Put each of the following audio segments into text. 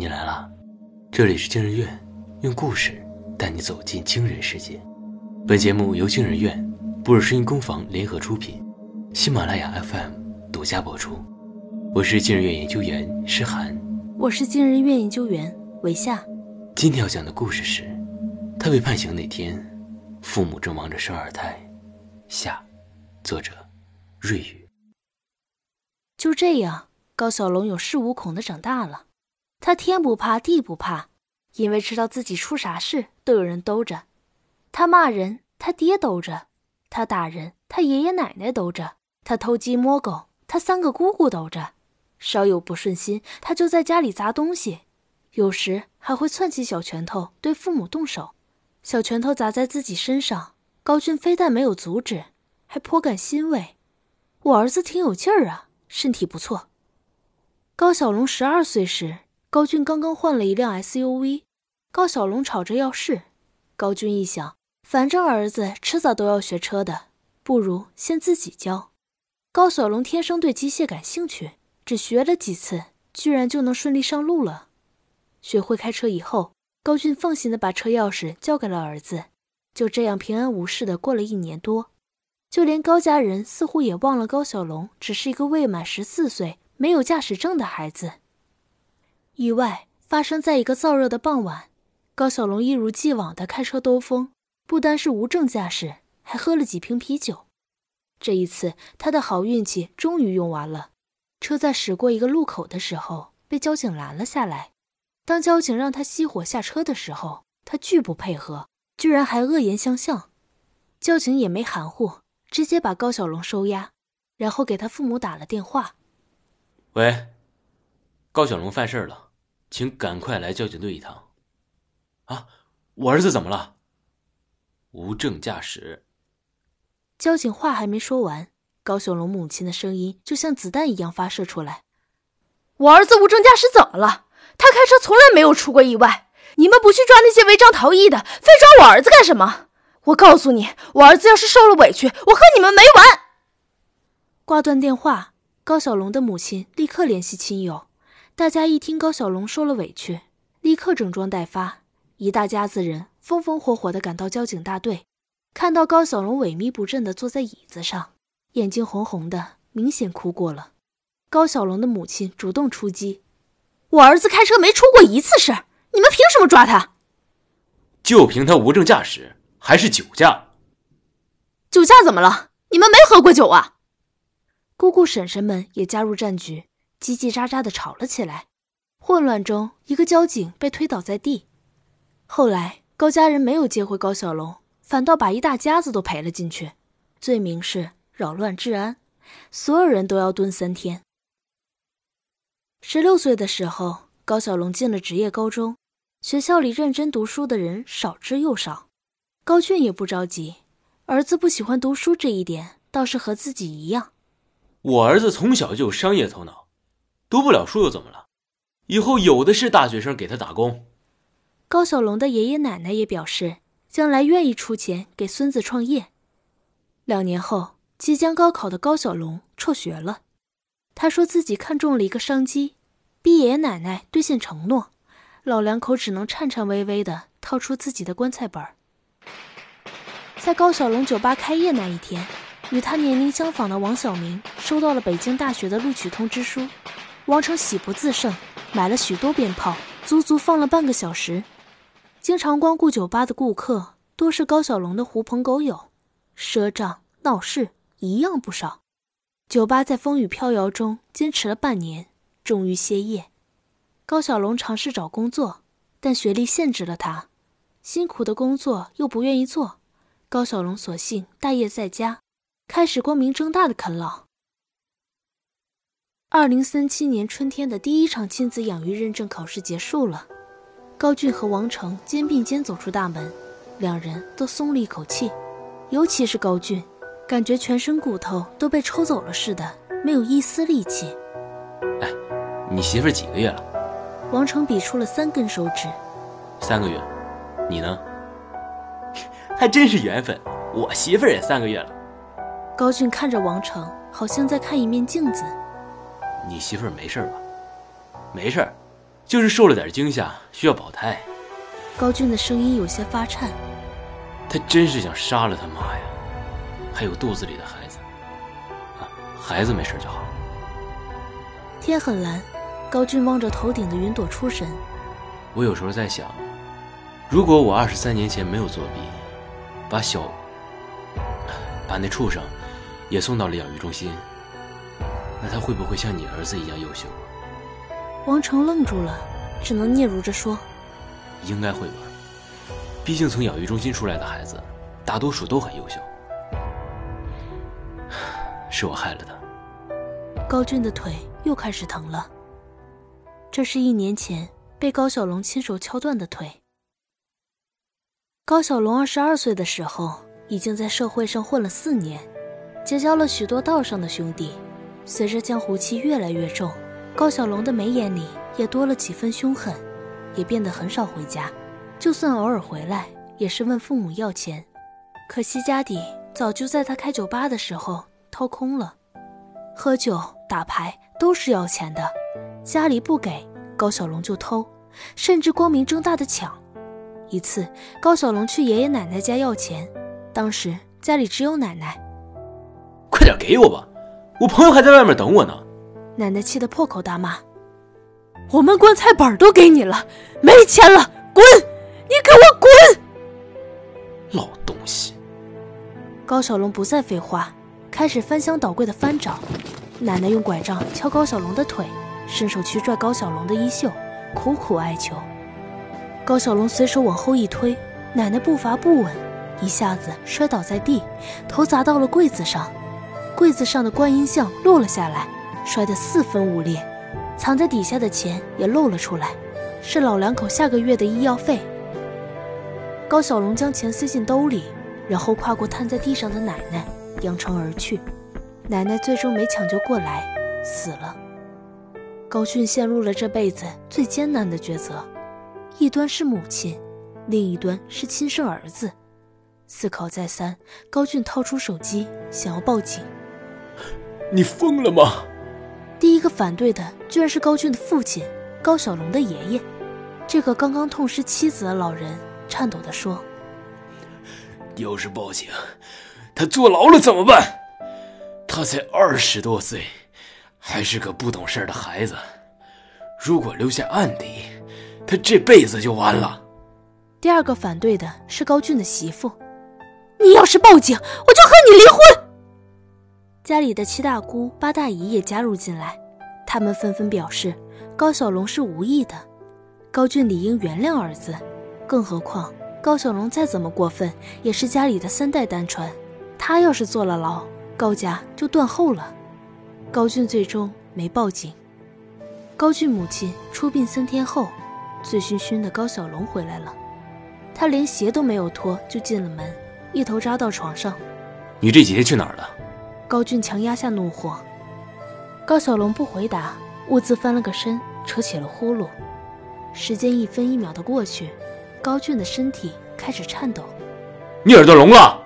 你来了，这里是惊人院，用故事带你走进惊人世界。本节目由惊人院、布尔声音工坊联合出品，喜马拉雅 FM 独家播出。我是惊人院研究员诗涵，我是惊人院研究员韦夏。今天要讲的故事是，他被判刑那天，父母正忙着生二胎。下，作者瑞宇。就这样，高小龙有恃无恐的长大了。他天不怕地不怕，因为知道自己出啥事都有人兜着。他骂人，他爹兜着；他打人，他爷爷奶奶兜着；他偷鸡摸狗，他三个姑姑兜着。稍有不顺心，他就在家里砸东西，有时还会攥起小拳头对父母动手。小拳头砸在自己身上，高俊非但没有阻止，还颇感欣慰。我儿子挺有劲儿啊，身体不错。高小龙十二岁时，高俊刚刚换了一辆 SUV，高小龙吵着要试。高俊一想，反正儿子迟早都要学车的，不如先自己教。高小龙天生对机械感兴趣。只学了几次，居然就能顺利上路了。学会开车以后，高俊放心的把车钥匙交给了儿子，就这样平安无事的过了一年多。就连高家人似乎也忘了高小龙只是一个未满十四岁、没有驾驶证的孩子。意外发生在一个燥热的傍晚，高小龙一如既往的开车兜风，不单是无证驾驶，还喝了几瓶啤酒。这一次，他的好运气终于用完了。车在驶过一个路口的时候，被交警拦了下来。当交警让他熄火下车的时候，他拒不配合，居然还恶言相向。交警也没含糊，直接把高小龙收押，然后给他父母打了电话：“喂，高小龙犯事了，请赶快来交警队一趟。”“啊，我儿子怎么了？”“无证驾驶。”交警话还没说完。高小龙母亲的声音就像子弹一样发射出来：“我儿子无证驾驶怎么了？他开车从来没有出过意外。你们不去抓那些违章逃逸的，非抓我儿子干什么？我告诉你，我儿子要是受了委屈，我和你们没完！”挂断电话，高小龙的母亲立刻联系亲友。大家一听高小龙受了委屈，立刻整装待发，一大家子人风风火火地赶到交警大队，看到高小龙萎靡不振地坐在椅子上。眼睛红红的，明显哭过了。高小龙的母亲主动出击：“我儿子开车没出过一次事，你们凭什么抓他？就凭他无证驾驶，还是酒驾？酒驾怎么了？你们没喝过酒啊？”姑姑婶婶们也加入战局，叽叽喳喳的吵了起来。混乱中，一个交警被推倒在地。后来，高家人没有接回高小龙，反倒把一大家子都赔了进去，罪名是。扰乱治安，所有人都要蹲三天。十六岁的时候，高小龙进了职业高中，学校里认真读书的人少之又少。高俊也不着急，儿子不喜欢读书这一点倒是和自己一样。我儿子从小就有商业头脑，读不了书又怎么了？以后有的是大学生给他打工。高小龙的爷爷奶奶也表示，将来愿意出钱给孙子创业。两年后。即将高考的高小龙辍学了，他说自己看中了一个商机，逼爷爷奶奶兑现承诺，老两口只能颤颤巍巍地掏出自己的棺材本。在高小龙酒吧开业那一天，与他年龄相仿的王小明收到了北京大学的录取通知书，王成喜不自胜，买了许多鞭炮，足足放了半个小时。经常光顾酒吧的顾客多是高小龙的狐朋狗友，赊账闹事。一样不少，酒吧在风雨飘摇中坚持了半年，终于歇业。高小龙尝试找工作，但学历限制了他，辛苦的工作又不愿意做。高小龙索性待业在家，开始光明正大的啃老。二零三七年春天的第一场亲子养育认证考试结束了，高俊和王成肩并肩走出大门，两人都松了一口气，尤其是高俊。感觉全身骨头都被抽走了似的，没有一丝力气。哎，你媳妇几个月了？王成比出了三根手指。三个月，你呢？还真是缘分，我媳妇也三个月了。高俊看着王成，好像在看一面镜子。你媳妇儿没事吧？没事，就是受了点惊吓，需要保胎。高俊的声音有些发颤。他真是想杀了他妈呀！还有肚子里的孩子，啊，孩子没事就好。天很蓝，高俊望着头顶的云朵出神。我有时候在想，如果我二十三年前没有作弊，把小，把那畜生也送到了养育中心，那他会不会像你儿子一样优秀？王成愣住了，只能嗫嚅着说：“应该会吧。毕竟从养育中心出来的孩子，大多数都很优秀。是我害了他。”高俊的腿又开始疼了。这是一年前被高小龙亲手敲断的腿。高小龙二十二岁的时候，已经在社会上混了四年，结交了许多道上的兄弟。随着江湖气越来越重，高小龙的眉眼里也多了几分凶狠，也变得很少回家。就算偶尔回来，也是问父母要钱。可惜家底早就在他开酒吧的时候掏空了，喝酒打牌都是要钱的，家里不给，高小龙就偷，甚至光明正大的抢。一次，高小龙去爷爷奶奶家要钱，当时家里只有奶奶。快点给我吧，我朋友还在外面等我呢。奶奶气得破口大骂：“我们棺材本都给你了，没钱了，滚！你给我滚！”老东西。高小龙不再废话，开始翻箱倒柜的翻找。奶奶用拐杖敲高小龙的腿，伸手去拽高小龙的衣袖，苦苦哀求。高小龙随手往后一推，奶奶步伐不稳，一下子摔倒在地，头砸到了柜子上，柜子上的观音像落了下来，摔得四分五裂，藏在底下的钱也露了出来，是老两口下个月的医药费。高小龙将钱塞进兜里，然后跨过瘫在地上的奶奶，扬长而去。奶奶最终没抢救过来，死了。高俊陷入了这辈子最艰难的抉择。一端是母亲，另一端是亲生儿子。思考再三，高俊掏出手机，想要报警。你疯了吗？第一个反对的居然是高俊的父亲，高小龙的爷爷。这个刚刚痛失妻子的老人颤抖地说：“要是报警，他坐牢了怎么办？他才二十多岁，还是个不懂事的孩子。如果留下案底……”他这辈子就完了。第二个反对的是高俊的媳妇，你要是报警，我就和你离婚。家里的七大姑八大姨也加入进来，他们纷纷表示高小龙是无意的，高俊理应原谅儿子。更何况高小龙再怎么过分，也是家里的三代单传，他要是坐了牢，高家就断后了。高俊最终没报警。高俊母亲出殡三天后。醉醺醺的高小龙回来了，他连鞋都没有脱就进了门，一头扎到床上。你这几天去哪儿了？高俊强压下怒火。高小龙不回答，兀自翻了个身，扯起了呼噜。时间一分一秒的过去，高俊的身体开始颤抖。你耳朵聋了？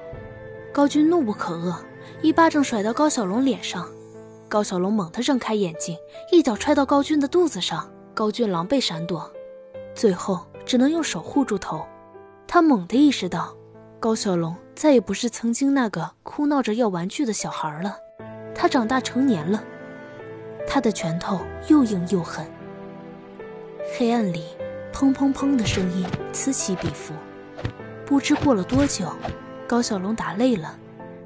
高俊怒不可遏，一巴掌甩到高小龙脸上。高小龙猛地睁开眼睛，一脚踹到高俊的肚子上。高俊狼狈闪躲。最后只能用手护住头，他猛地意识到，高小龙再也不是曾经那个哭闹着要玩具的小孩了，他长大成年了。他的拳头又硬又狠。黑暗里，砰砰砰的声音此起彼伏。不知过了多久，高小龙打累了，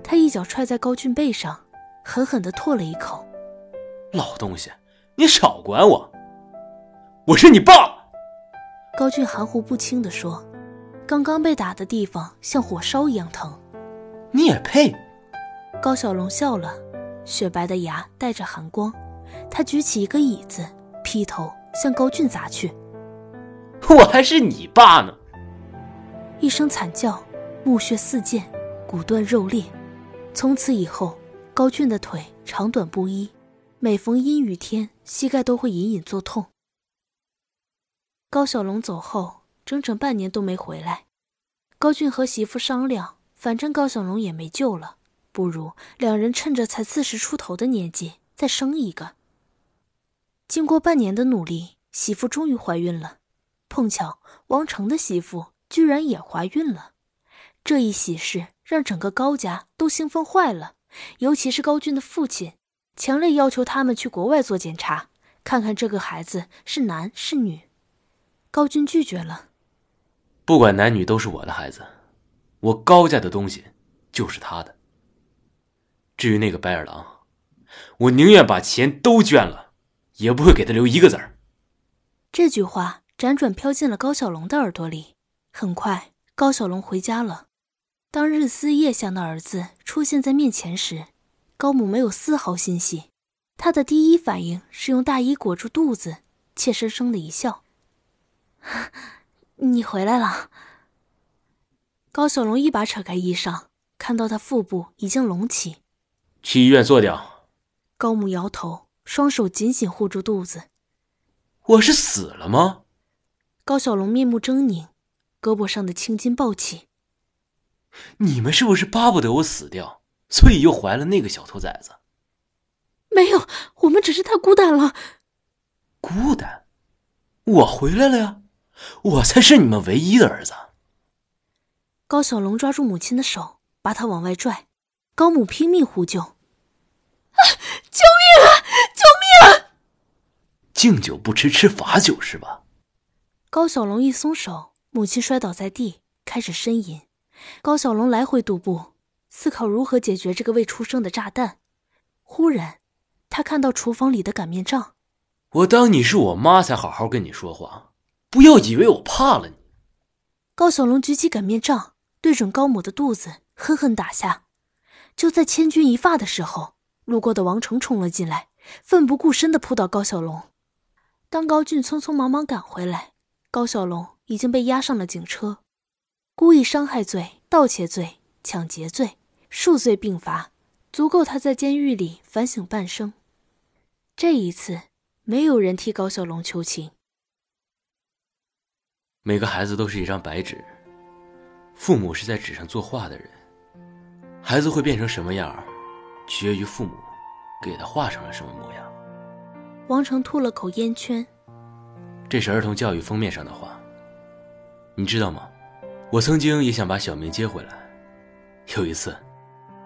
他一脚踹在高俊背上，狠狠地唾了一口：“老东西，你少管我！我是你爸！”高俊含糊不清地说：“刚刚被打的地方像火烧一样疼。”你也配？高小龙笑了，雪白的牙带着寒光。他举起一个椅子，劈头向高俊砸去。我还是你爸呢！一声惨叫，木屑四溅，骨断肉裂。从此以后，高俊的腿长短不一，每逢阴雨天，膝盖都会隐隐作痛。高小龙走后，整整半年都没回来。高俊和媳妇商量，反正高小龙也没救了，不如两人趁着才四十出头的年纪再生一个。经过半年的努力，媳妇终于怀孕了。碰巧王成的媳妇居然也怀孕了，这一喜事让整个高家都兴奋坏了，尤其是高俊的父亲，强烈要求他们去国外做检查，看看这个孩子是男是女。高俊拒绝了，不管男女都是我的孩子，我高家的东西就是他的。至于那个白眼狼，我宁愿把钱都捐了，也不会给他留一个子儿。这句话。辗转飘进了高小龙的耳朵里。很快，高小龙回家了。当日思夜想的儿子出现在面前时，高母没有丝毫欣喜。他的第一反应是用大衣裹住肚子，怯生生的一笑：“你回来了。”高小龙一把扯开衣裳，看到他腹部已经隆起。去医院做掉。高母摇头，双手紧紧护住肚子。我是死了吗？高小龙面目狰狞，胳膊上的青筋暴起。你们是不是巴不得我死掉，所以又怀了那个小兔崽子？没有，我们只是太孤单了。孤单？我回来了呀，我才是你们唯一的儿子。高小龙抓住母亲的手，把她往外拽。高母拼命呼救：“啊，救命啊，救命！”敬酒不吃吃罚酒是吧？高小龙一松手，母亲摔倒在地，开始呻吟。高小龙来回踱步，思考如何解决这个未出生的炸弹。忽然，他看到厨房里的擀面杖。我当你是我妈才好好跟你说话，不要以为我怕了你。高小龙举起擀面杖，对准高母的肚子狠狠打下。就在千钧一发的时候，路过的王成冲了进来，奋不顾身地扑倒高小龙。当高俊匆匆忙忙赶回来。高小龙已经被押上了警车，故意伤害罪、盗窃罪、抢劫罪，数罪并罚，足够他在监狱里反省半生。这一次，没有人替高小龙求情。每个孩子都是一张白纸，父母是在纸上作画的人，孩子会变成什么样，取决于父母给他画成了什么模样。王成吐了口烟圈。这是儿童教育封面上的话，你知道吗？我曾经也想把小明接回来。有一次，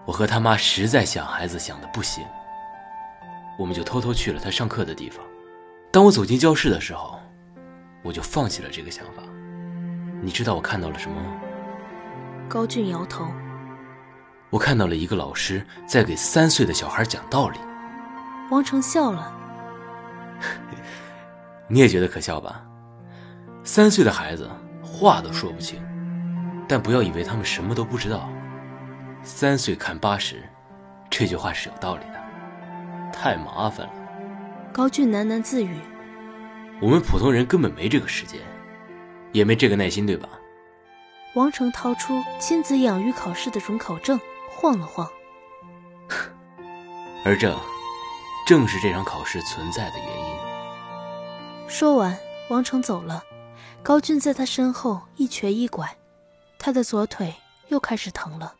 我和他妈实在想孩子想的不行，我们就偷偷去了他上课的地方。当我走进教室的时候，我就放弃了这个想法。你知道我看到了什么吗？高俊摇头。我看到了一个老师在给三岁的小孩讲道理。王成笑了。你也觉得可笑吧？三岁的孩子话都说不清，但不要以为他们什么都不知道。三岁看八十，这句话是有道理的。太麻烦了。高俊喃喃自语：“我们普通人根本没这个时间，也没这个耐心，对吧？”王成掏出亲子养育考试的准考证，晃了晃。而这，正是这场考试存在的原因。说完，王成走了，高俊在他身后一瘸一拐，他的左腿又开始疼了。